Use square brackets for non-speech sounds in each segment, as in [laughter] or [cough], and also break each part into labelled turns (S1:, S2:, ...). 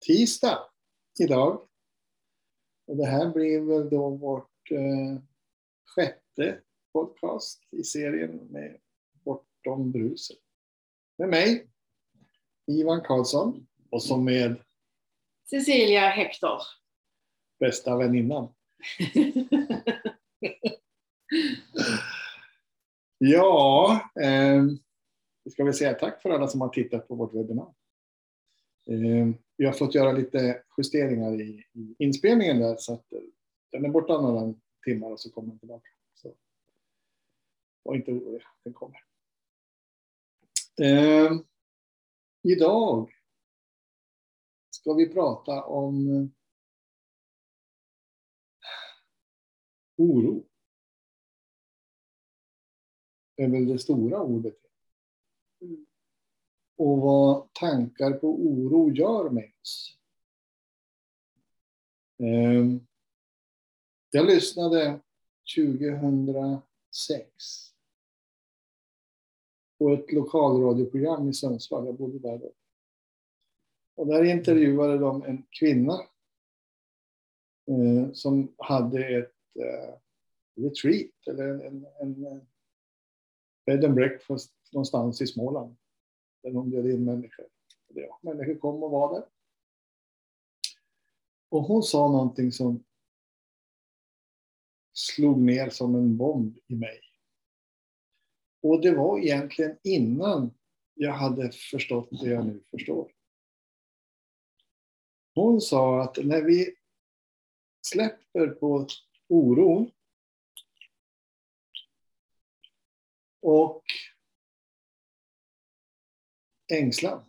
S1: Tisdag idag. Och det här blir väl då vårt eh, sjätte podcast i serien med Bortom bruset. Med mig, Ivan Karlsson, och som med
S2: Cecilia Hector.
S1: bästa väninnan. [laughs] Ja, eh, vi ska väl säga tack för alla som har tittat på vårt webbinar. Ehm, vi har fått göra lite justeringar i, inspelningen där så att eh, den är borta några timmar och så kommer den tillbaka. Så var inte orolig, den kommer. Eh, idag ska vi prata om eh, oro. Det är väl det stora ordet.
S2: Mm.
S1: Och vad tankar på oro gör med oss. Ehm, jag lyssnade 2006 på ett lokalradioprogram i Sundsvall. Jag bodde där då. Och där intervjuade de en kvinna eh, som hade ett eh, retreat eller en, en, en bed and breakfast någonstans i Småland. Där hon bjöd in människor. Ja, människor kom och var där. Och hon sa någonting som slog ner som en bomb i mig. Och det var egentligen innan jag hade förstått det jag nu förstår. Hon sa att när vi släpper på oron och ängslan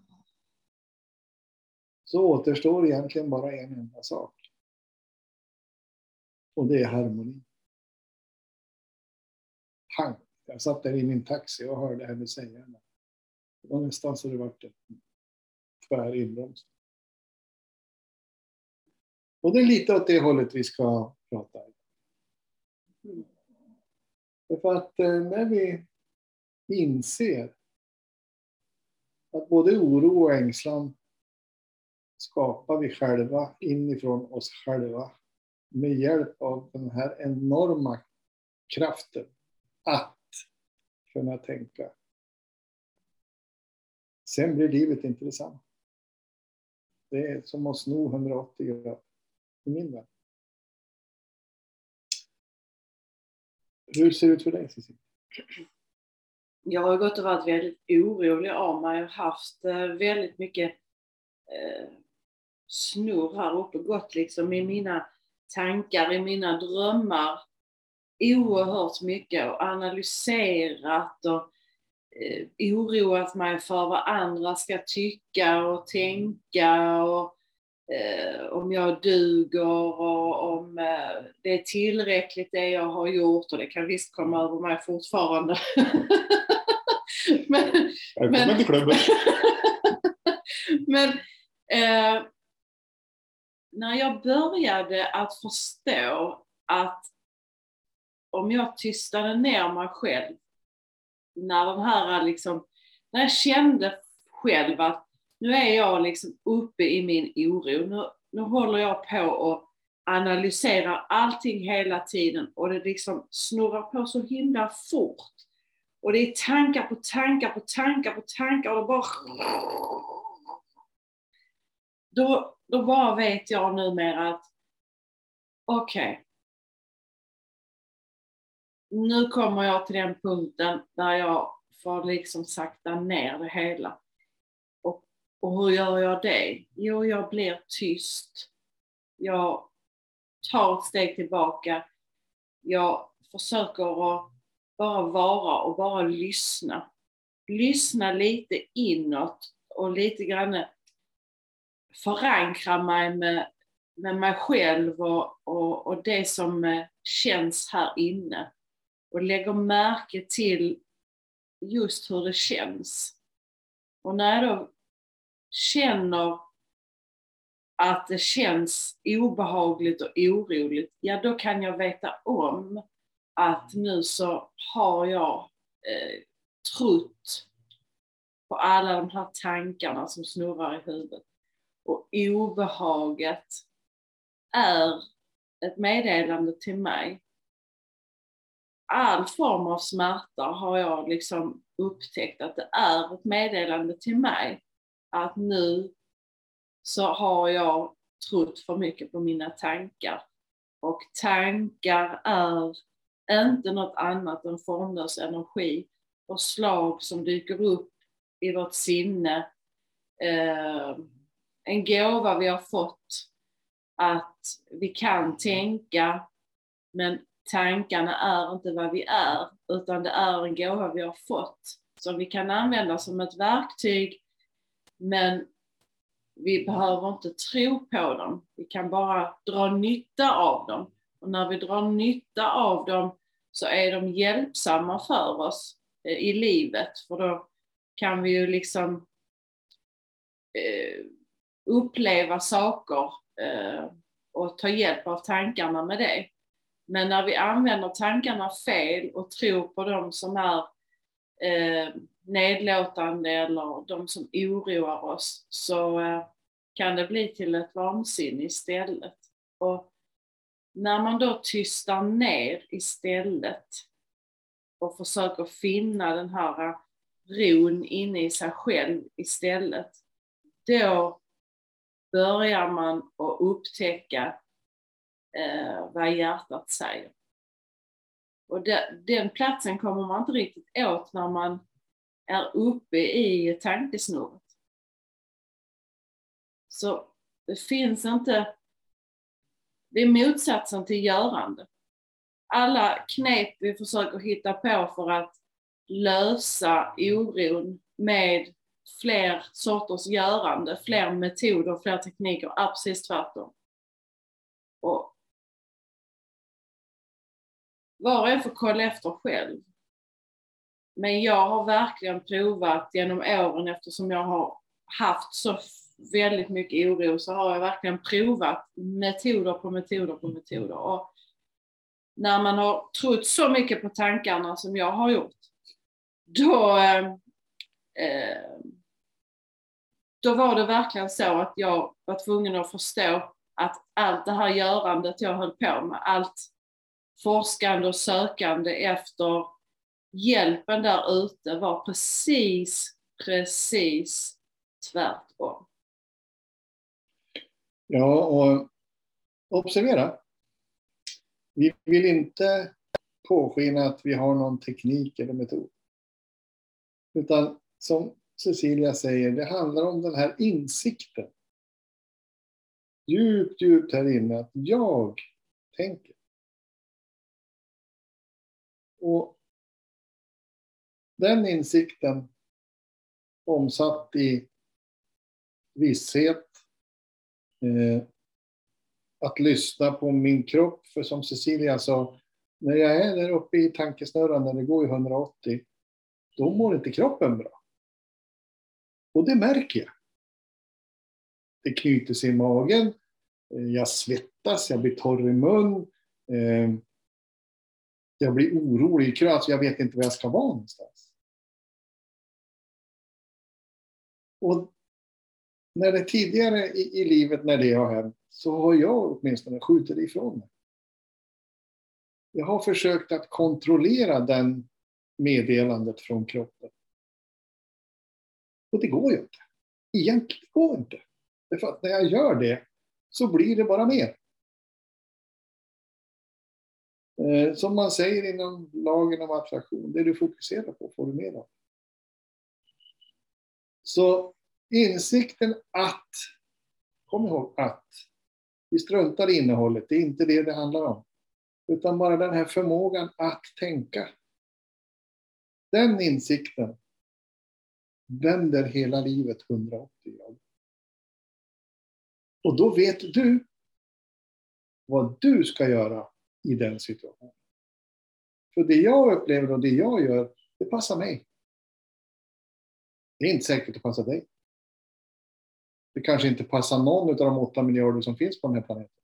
S1: så återstår egentligen bara en enda sak. Och det är harmoni. Pang! Jag satt där i min taxi och hörde henne säga det. Det var nästan så det vart en tvär inbromsning. Och det är lite åt det hållet vi ska prata. Därför att eh, när vi inser att både oro och ängslan skapar vi själva inifrån oss själva med hjälp av den här enorma kraften att kunna tänka. Sen blir livet intressant. Det är som att sno 180 grader i min värld. Hur ser det ut för dig Cissi?
S2: Jag har gått och varit väldigt orolig av mig och haft eh, väldigt mycket eh, snurr här uppe, och gått liksom i mina tankar, i mina drömmar oerhört mycket och analyserat och eh, oroat mig för vad andra ska tycka och tänka och eh, om jag duger och om eh, det är tillräckligt det jag har gjort och det kan visst komma över mig fortfarande. [laughs] men,
S1: Välkommen till klubben. [laughs]
S2: men eh, när jag började att förstå att om jag tystade ner mig själv, när den här liksom, när jag kände själv att nu är jag liksom uppe i min oro, nu, nu håller jag på och analyserar allting hela tiden och det liksom snurrar på så himla fort. Och det är tankar på tankar på tankar på tankar och det bara... Då, då bara vet jag numera att okej, okay, nu kommer jag till den punkten där jag får liksom sakta ner det hela. Och, och hur gör jag det? Jo, jag blir tyst. Jag tar ett steg tillbaka. Jag försöker att bara vara och bara lyssna. Lyssna lite inåt och lite grann förankra mig med, med mig själv och, och, och det som eh, känns här inne och lägger märke till just hur det känns. Och när jag då känner att det känns obehagligt och oroligt, ja då kan jag veta om att nu så har jag eh, trott på alla de här tankarna som snurrar i huvudet. Och obehaget är ett meddelande till mig. All form av smärta har jag liksom upptäckt att det är ett meddelande till mig att nu så har jag trott för mycket på mina tankar. Och tankar är inte något annat än formlös energi och slag som dyker upp i vårt sinne. Eh, en gåva vi har fått att vi kan tänka men tankarna är inte vad vi är utan det är en gåva vi har fått som vi kan använda som ett verktyg men vi behöver inte tro på dem. Vi kan bara dra nytta av dem. Och när vi drar nytta av dem så är de hjälpsamma för oss eh, i livet. För då kan vi ju liksom eh, uppleva saker eh, och ta hjälp av tankarna med det. Men när vi använder tankarna fel och tror på de som är nedlåtande eller de som oroar oss så kan det bli till ett vansinne istället. Och när man då tystar ner istället och försöker finna den här ron inne i sig själv istället, då börjar man att upptäcka eh, vad hjärtat säger. Och de, den platsen kommer man inte riktigt åt när man är uppe i tankesnurret. Så det finns inte, det är motsatsen till görande. Alla knep vi försöker hitta på för att lösa oron med fler sorters görande, fler metoder, fler tekniker, är precis tvärtom. Och var och en får kolla efter själv. Men jag har verkligen provat genom åren eftersom jag har haft så väldigt mycket oro så har jag verkligen provat metoder på metoder på metoder. Och när man har trott så mycket på tankarna som jag har gjort, då, eh, eh, då var det verkligen så att jag var tvungen att förstå att allt det här görandet jag höll på med, allt forskande och sökande efter hjälpen där ute var precis, precis tvärtom.
S1: Ja, och observera. Vi vill inte påskina att vi har någon teknik eller metod. Utan som Cecilia säger, det handlar om den här insikten. Djupt, djupt här inne att jag tänker. Och den insikten omsatt i visshet, eh, att lyssna på min kropp, för som Cecilia sa, när jag är där uppe i tankesnurran när det går i 180, då mår inte kroppen bra. Och det märker jag. Det knyter sig i magen, eh, jag svettas, jag blir torr i mun, eh, jag blir orolig, alltså jag vet inte var jag ska vara någonstans. Och när det tidigare i, i livet, när det har hänt, så har jag åtminstone skjutit ifrån mig. Jag har försökt att kontrollera den meddelandet från kroppen. Och det går ju inte. Egentligen går det inte. Därför att när jag gör det så blir det bara mer. Eh, som man säger inom lagen om attraktion, det du fokuserar på får du mer av. Så insikten att, kom ihåg att, vi struntar i innehållet, det är inte det det handlar om. Utan bara den här förmågan att tänka. Den insikten vänder hela livet 180 grader. Och då vet du vad du ska göra i den situationen. För det jag upplever och det jag gör, det passar mig. Det är inte säkert att det passar dig. Det kanske inte passar någon av de åtta miljarder som finns på den här planeten.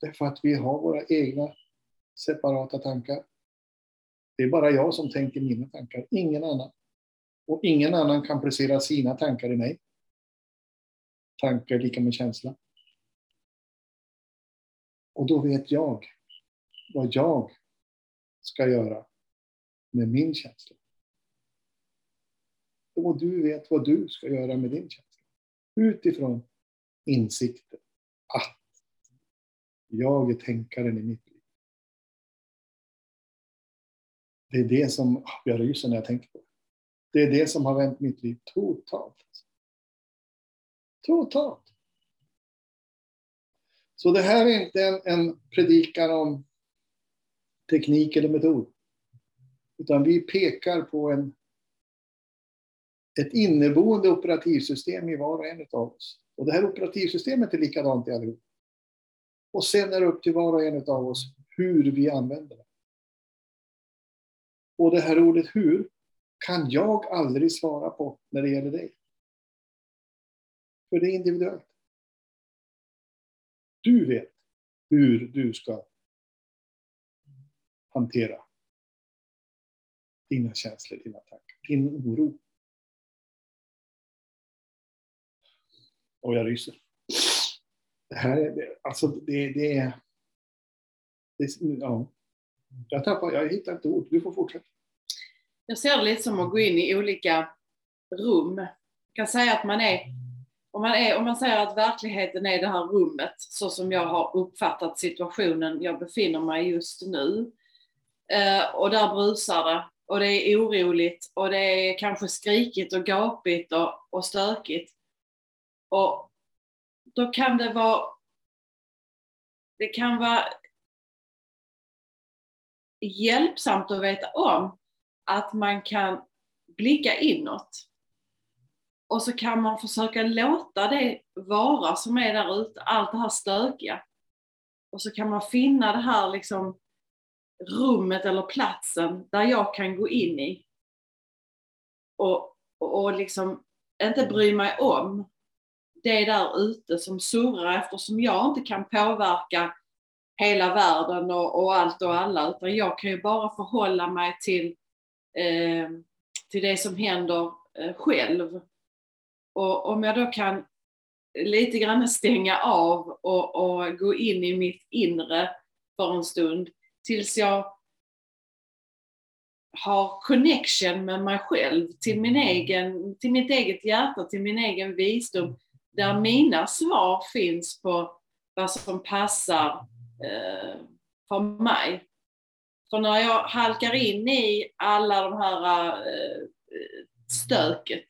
S1: Därför att vi har våra egna separata tankar. Det är bara jag som tänker mina tankar, ingen annan. Och ingen annan kan placera sina tankar i mig. Tankar är lika med känsla. Och då vet jag vad jag ska göra med min känsla. Och du vet vad du ska göra med din känsla. Utifrån insikten att jag är tänkaren i mitt liv. Det är det som, jag ryser när jag tänker på det. Det är det som har vänt mitt liv totalt. Totalt. Så det här är inte en, en predikan om teknik eller metod. Utan vi pekar på en, ett inneboende operativsystem i var och en av oss. Och det här operativsystemet är likadant i allihop. Och sen är det upp till var och en av oss hur vi använder det. Och det här ordet hur kan jag aldrig svara på när det gäller dig. För det är individuellt. Du vet hur du ska hantera dina känslor, dina tankar, din oro. Och jag ryser. Det här är, alltså det, det är, det, ja. Jag tappar, jag hittar inte ord. Du får fortsätta.
S2: Jag ser det lite som att gå in i olika rum. Jag kan säga att man är om man, är, om man säger att verkligheten är det här rummet, så som jag har uppfattat situationen jag befinner mig just nu. Eh, och där brusar det och det är oroligt och det är kanske skrikigt och gapigt och, och stökigt. Och då kan det vara det kan vara hjälpsamt att veta om att man kan blicka inåt. Och så kan man försöka låta det vara som är där ute, allt det här stökiga. Och så kan man finna det här liksom rummet eller platsen där jag kan gå in i. Och, och, och liksom inte bry mig om det där ute som surrar eftersom jag inte kan påverka hela världen och, och allt och alla utan jag kan ju bara förhålla mig till, eh, till det som händer eh, själv. Och om jag då kan lite grann stänga av och, och gå in i mitt inre för en stund tills jag har connection med mig själv, till, min egen, till mitt eget hjärta, till min egen visdom, där mina svar finns på vad som passar eh, för mig. För när jag halkar in i alla de här eh, stöket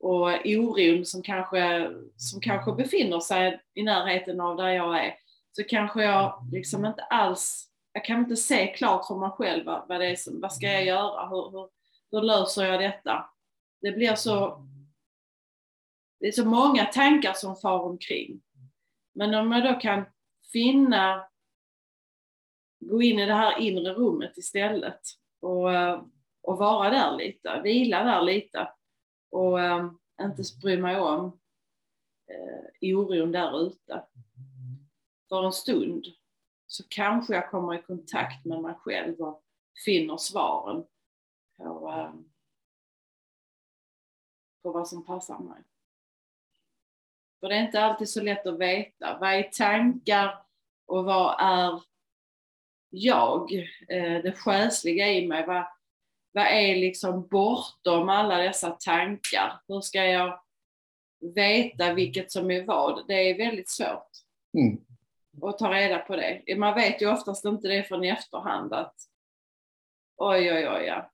S2: och oron som kanske, som kanske befinner sig i närheten av där jag är, så kanske jag liksom inte alls, jag kan inte se klart för mig själv vad, det är som, vad ska jag göra, hur, hur, hur löser jag detta? Det blir så, det är så många tankar som far omkring. Men om jag då kan finna, gå in i det här inre rummet istället och, eh, och vara där lite, vila där lite och um, inte bry mig om uh, oron där ute. För en stund så kanske jag kommer i kontakt med mig själv och finner svaren på, um, på vad som passar mig. För det är inte alltid så lätt att veta. Vad är tankar och vad är jag? Eh, det själsliga i mig. Vad, vad är liksom bortom alla dessa tankar? Hur ska jag veta vilket som är vad? Det är väldigt svårt mm. att ta reda på det. Man vet ju oftast inte det från i efterhand att oj, oj, oj, ja.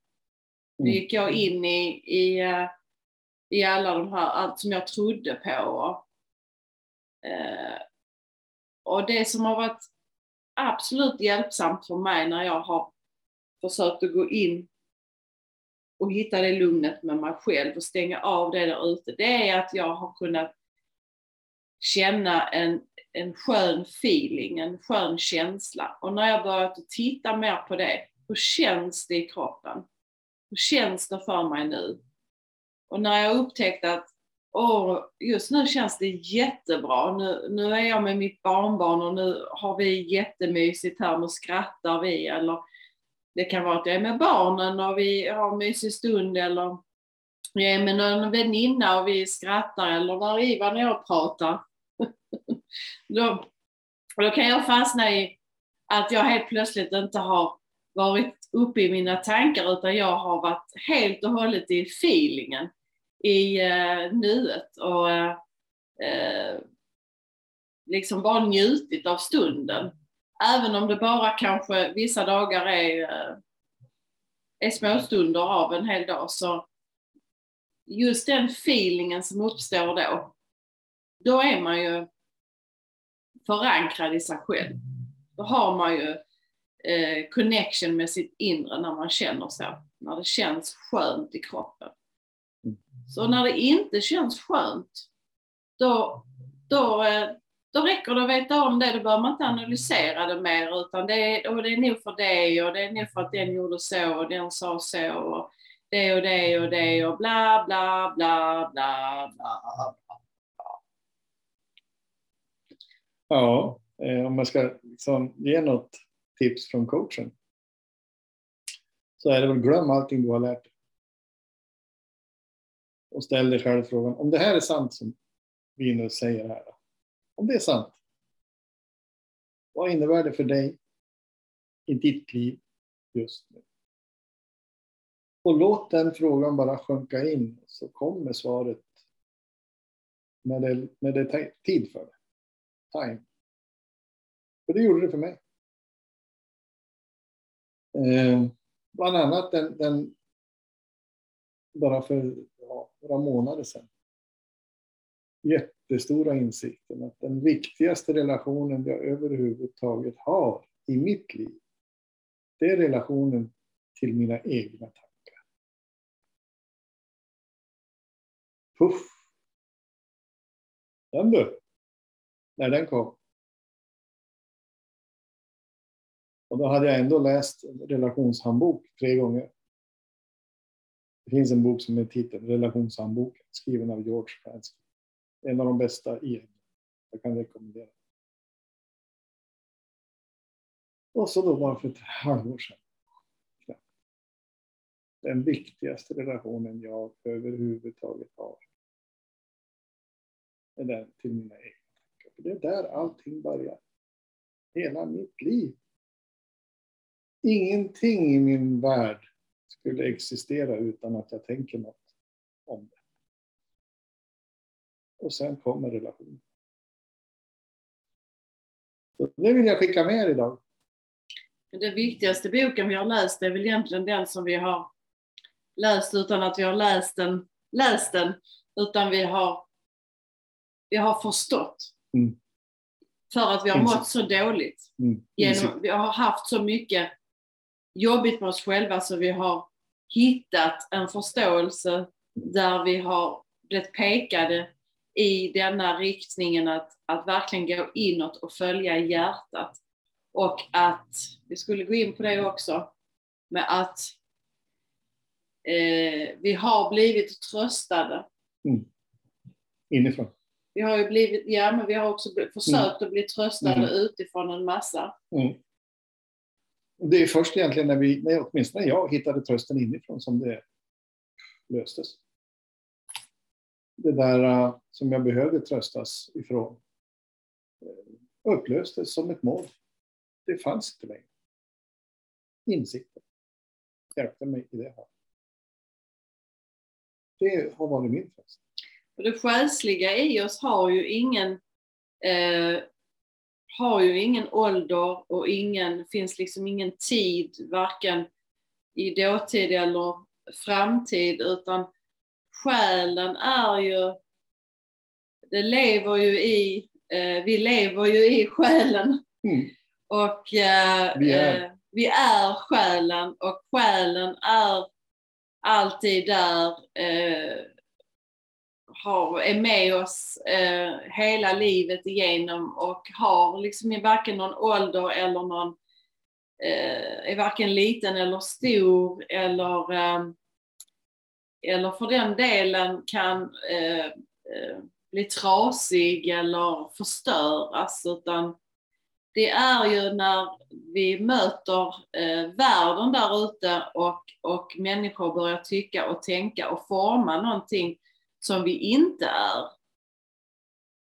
S2: Nu mm. gick jag in i, i, eh, i alla de här, allt som jag trodde på. Och, eh, och det som har varit absolut hjälpsamt för mig när jag har försökt att gå in och hitta det lugnet med mig själv och stänga av det där ute, det är att jag har kunnat känna en, en skön feeling, en skön känsla. Och när jag börjat titta mer på det, hur känns det i kroppen? Hur känns det för mig nu? Och när jag upptäckte att och just nu känns det jättebra, nu, nu är jag med mitt barnbarn och nu har vi jättemysigt här, nu skrattar vi. Eller det kan vara att jag är med barnen och vi har en mysig stund. Eller jag är med någon väninna och vi skrattar. Eller när Ivan och jag pratar, [laughs] då, då kan jag fastna i att jag helt plötsligt inte har varit uppe i mina tankar utan jag har varit helt och hållet i feelingen, i eh, nuet och eh, liksom bara njutit av stunden. Även om det bara kanske vissa dagar är, eh, är småstunder av en hel dag så just den feelingen som uppstår då, då är man ju förankrad i sig själv. Då har man ju eh, connection med sitt inre när man känner så. När det känns skönt i kroppen. Så när det inte känns skönt, då, då, eh, då räcker det att veta om det. Då behöver man inte analysera det mer utan det är, och det är nog för det och det är nog för att den gjorde så och den sa så och det och det och det och bla bla bla bla bla.
S1: Ja, eh, om man ska liksom ge något tips från coachen så är det väl glöm allting du har lärt dig. Och ställ dig själv frågan, om det här är sant som vi nu säger här, om det är sant, vad innebär det för dig i ditt liv just nu? Och låt den frågan bara sjunka in så kommer svaret när det, när det är tid för det. Time. För det gjorde det för mig. Eh, bland annat den, den bara för några månader sedan. Jättestora insikten att den viktigaste relationen jag överhuvudtaget har i mitt liv, det är relationen till mina egna tankar. Puff! Den du! När den kom. Och då hade jag ändå läst relationshandbok tre gånger. Det finns en bok som är titeln Relationshandboken skriven av George Fransky. En av de bästa i. Jag kan rekommendera. Och så då bara för ett halvår sedan. Den viktigaste relationen jag överhuvudtaget har. Är den till mina egna tankar. För det är där allting börjar. Hela mitt liv ingenting i min värld skulle existera utan att jag tänker något om det. Och sen kommer relationen. Så det vill jag skicka med er idag.
S2: Den viktigaste boken vi har läst är väl egentligen den som vi har läst utan att vi har läst den, läst den utan vi har, vi har förstått. Mm. För att vi har mått så dåligt. Mm. Genom, vi har haft så mycket jobbigt med oss själva så vi har hittat en förståelse där vi har blivit pekade i denna riktningen att, att verkligen gå inåt och följa hjärtat. Och att, vi skulle gå in på det också, med att eh, vi har blivit tröstade.
S1: Mm. Inifrån.
S2: Vi har ju blivit, ja men vi har också försökt mm. att bli tröstade mm. utifrån en massa. Mm
S1: det är först egentligen när vi, när åtminstone jag, hittade trösten inifrån som det löstes. Det där äh, som jag behövde tröstas ifrån äh, upplöstes som ett mål. Det fanns inte längre. Insikten hjälpte mig i det här. Det har varit min tröst.
S2: det själsliga i oss har ju ingen eh, har ju ingen ålder och ingen, finns liksom ingen tid, varken i dåtid eller framtid, utan själen är ju, det lever ju i, eh, vi lever ju i själen. Mm. Och eh, vi, är. Eh, vi är själen och själen är alltid där eh, har, är med oss eh, hela livet igenom och har liksom varken någon ålder eller någon, eh, är varken liten eller stor eller, eh, eller för den delen kan eh, eh, bli trasig eller förstöras utan det är ju när vi möter eh, världen där ute och, och människor börjar tycka och tänka och forma någonting som vi inte är.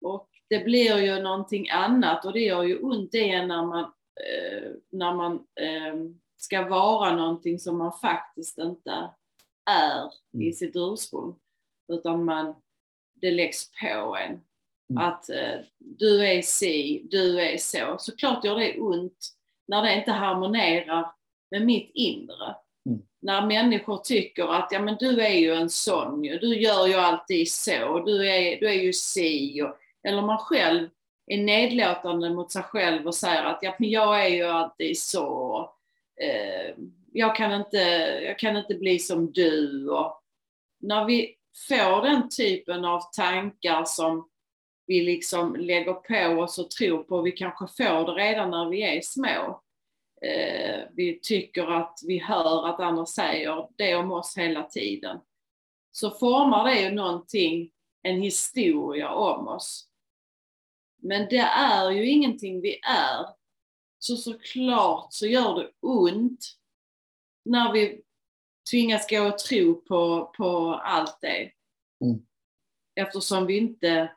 S2: Och det blir ju någonting annat och det gör ju ont det när man, eh, när man eh, ska vara någonting som man faktiskt inte är i
S1: Mm.
S2: sitt ursprung. Utan man, det läggs på en.
S1: Mm.
S2: Att eh, du är si, du är så. Såklart gör det ont när det inte harmonerar med mitt inre. När människor tycker att ja, men du är ju en sån ju, du gör ju alltid så, du är, du är ju si. Och, eller man själv är nedlåtande mot sig själv och säger att ja, men jag är ju alltid så. Eh, jag, kan inte, jag kan inte bli som du. Och när vi får den typen av tankar som vi liksom lägger på oss och tror på, vi kanske får det redan när vi är små. Eh, vi tycker att vi hör att andra säger det om oss hela tiden. Så formar det ju någonting, en historia om oss. Men det är ju ingenting vi är. Så såklart så gör det ont när vi tvingas gå och tro på, på allt det.
S1: Mm.
S2: Eftersom vi inte,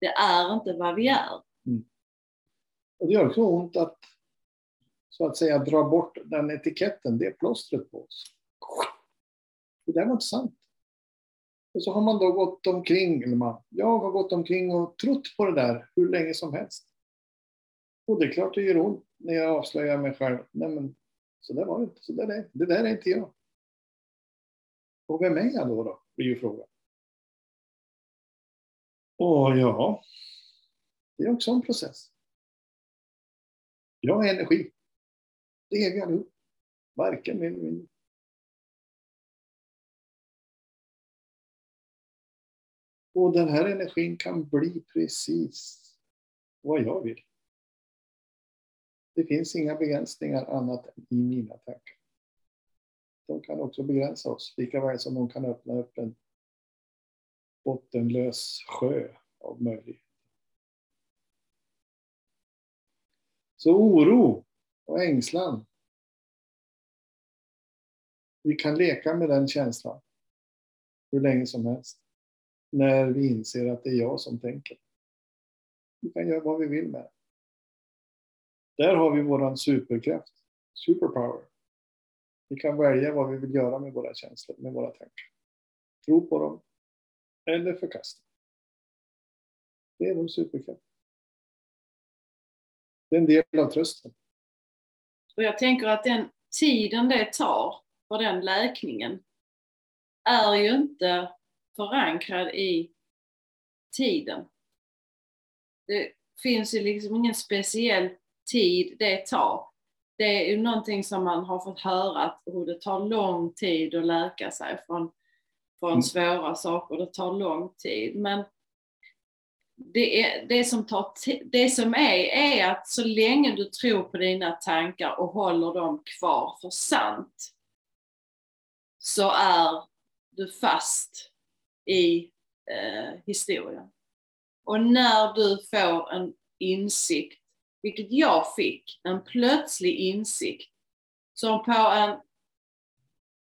S2: det är inte vad vi är.
S1: Och det gör också ont att så att säga dra bort den etiketten, det plåstret på oss. Det där var inte sant. Och så har man då gått omkring, eller man, jag har gått omkring och trott på det där hur länge som helst. Och det är klart det gör ont när jag avslöjar mig själv. Nej men, så där var det inte. Så där är, det där är inte jag. Och vem är jag då? då blir ju frågan. Och ja, det är också en process. Jag är energi. Det är vi allihop. Varken mer eller mindre. Och den här energin kan bli precis vad jag vill. Det finns inga begränsningar annat än i mina tankar. De kan också begränsa oss, lika väl som de kan öppna upp en bottenlös sjö av möjligheter. Så oro och ängslan. Vi kan leka med den känslan hur länge som helst. När vi inser att det är jag som tänker. Vi kan göra vad vi vill med det. Där har vi våran superkraft, superpower. Vi kan välja vad vi vill göra med våra känslor, med våra tankar. Tro på dem eller förkasta. Det är vår superkraft. Det är en del av trösten.
S2: Och jag tänker att den tiden det tar för den läkningen är ju inte förankrad i tiden. Det finns ju liksom ingen speciell tid det tar. Det är ju någonting som man har fått höra att oh, det tar lång tid att läka sig från, från
S1: Mm.
S2: svåra saker. Det tar lång tid. Men det, är, det, som tar det som är, är att så länge du tror på dina tankar och håller dem kvar för sant så är du fast i eh, historien. Och när du får en insikt, vilket jag fick, en plötslig insikt som på en,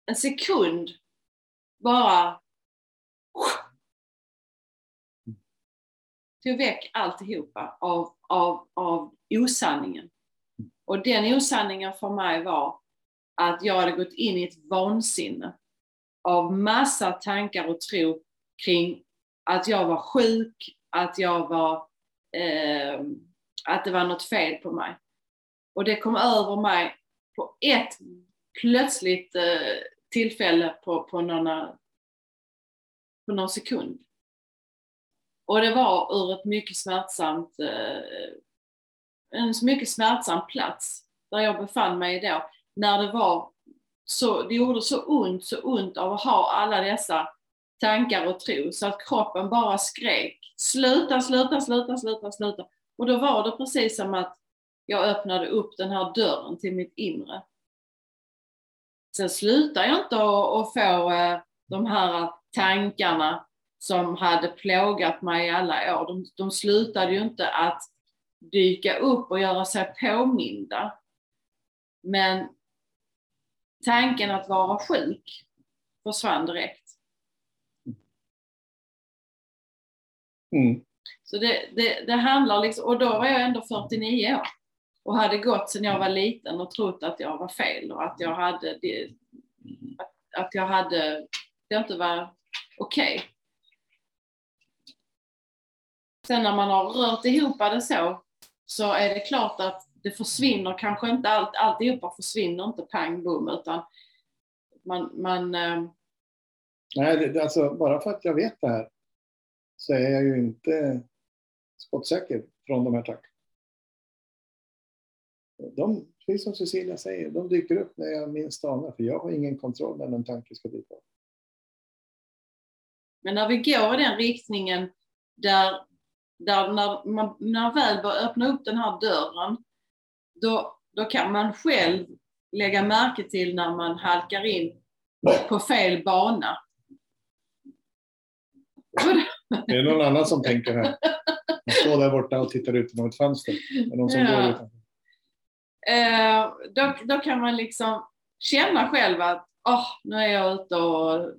S2: en sekund bara tog väck alltihopa av, av, av osanningen. Och den osanningen för mig var att jag hade gått in i ett vansinne av massa tankar och tro kring att jag var sjuk, att jag var, eh, att det var något fel på mig. Och det kom över mig på ett plötsligt eh, tillfälle på, på, några, på någon sekund. Och det var ur ett mycket smärtsamt, eh, en mycket smärtsam plats där jag befann mig då. När det var så, det gjorde så ont, så ont av att ha alla dessa tankar och tro så att kroppen bara skrek sluta, sluta, sluta, sluta, sluta. Och då var det precis som att jag öppnade upp den här dörren till mitt inre. Sen slutar jag inte att, få eh, de här tankarna som hade plågat mig i alla år. De, de slutade ju inte att dyka upp och göra sig påminda. Men tanken att vara sjuk försvann direkt.
S1: Mm.
S2: Så det, det, det handlar liksom, och då var jag ändå 49 år och hade gått sedan jag var liten och trott att jag var fel och att jag hade, att, att jag hade, det inte var okej. Okay. Sen när man har rört ihop det så, så är det klart att det försvinner kanske inte allt, alltihopa försvinner inte pang bom utan man, man eh...
S1: Nej, det, alltså bara för att jag vet det här så är jag ju inte skottsäker från de här tankarna. De, precis som Cecilia säger, de dyker upp när jag minst anar, för jag har ingen kontroll när en tanke ska dyka upp.
S2: Men när vi går i den riktningen där, där när man när väl börjar öppna upp den här dörren, då, då kan man själv lägga märke till när man halkar in på fel bana.
S1: Det är någon annan som tänker här. Man står där borta och tittar ut genom ett fönster. Det någon som ja. går utanför.
S2: Eh, då, då kan man liksom känna själv att oh, nu är jag ute och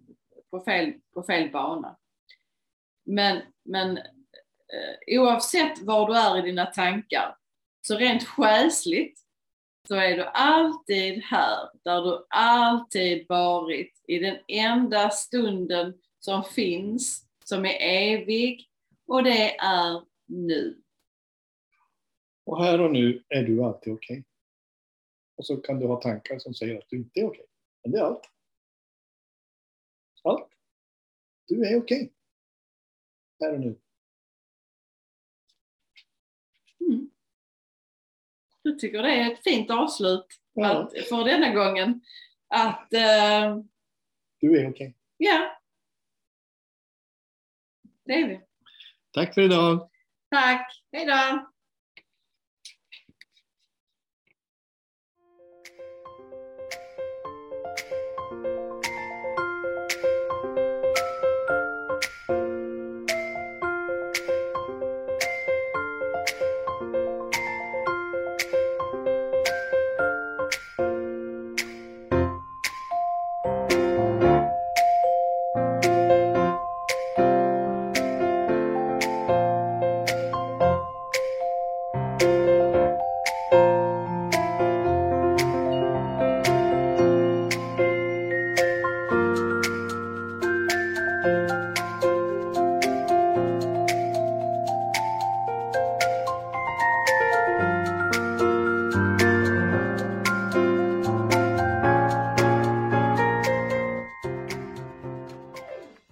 S2: på fel, på fel bana. Men, men Eh, oavsett var du är i dina tankar, så rent själsligt så är du alltid här där du alltid varit i den enda stunden som finns, som är evig och det är nu.
S1: Och här och nu är du alltid okej. Okay. Och så kan du ha tankar som säger att du inte är okej. Okay. Men det är allt. Allt. Du är okej. Okay. Här och nu.
S2: Mm. Jag tycker det är ett fint avslut ja. att, för denna gången. Att... Uh,
S1: du är okej. Okay.
S2: Ja. Det är vi.
S1: Tack för idag.
S2: Tack. Hej då.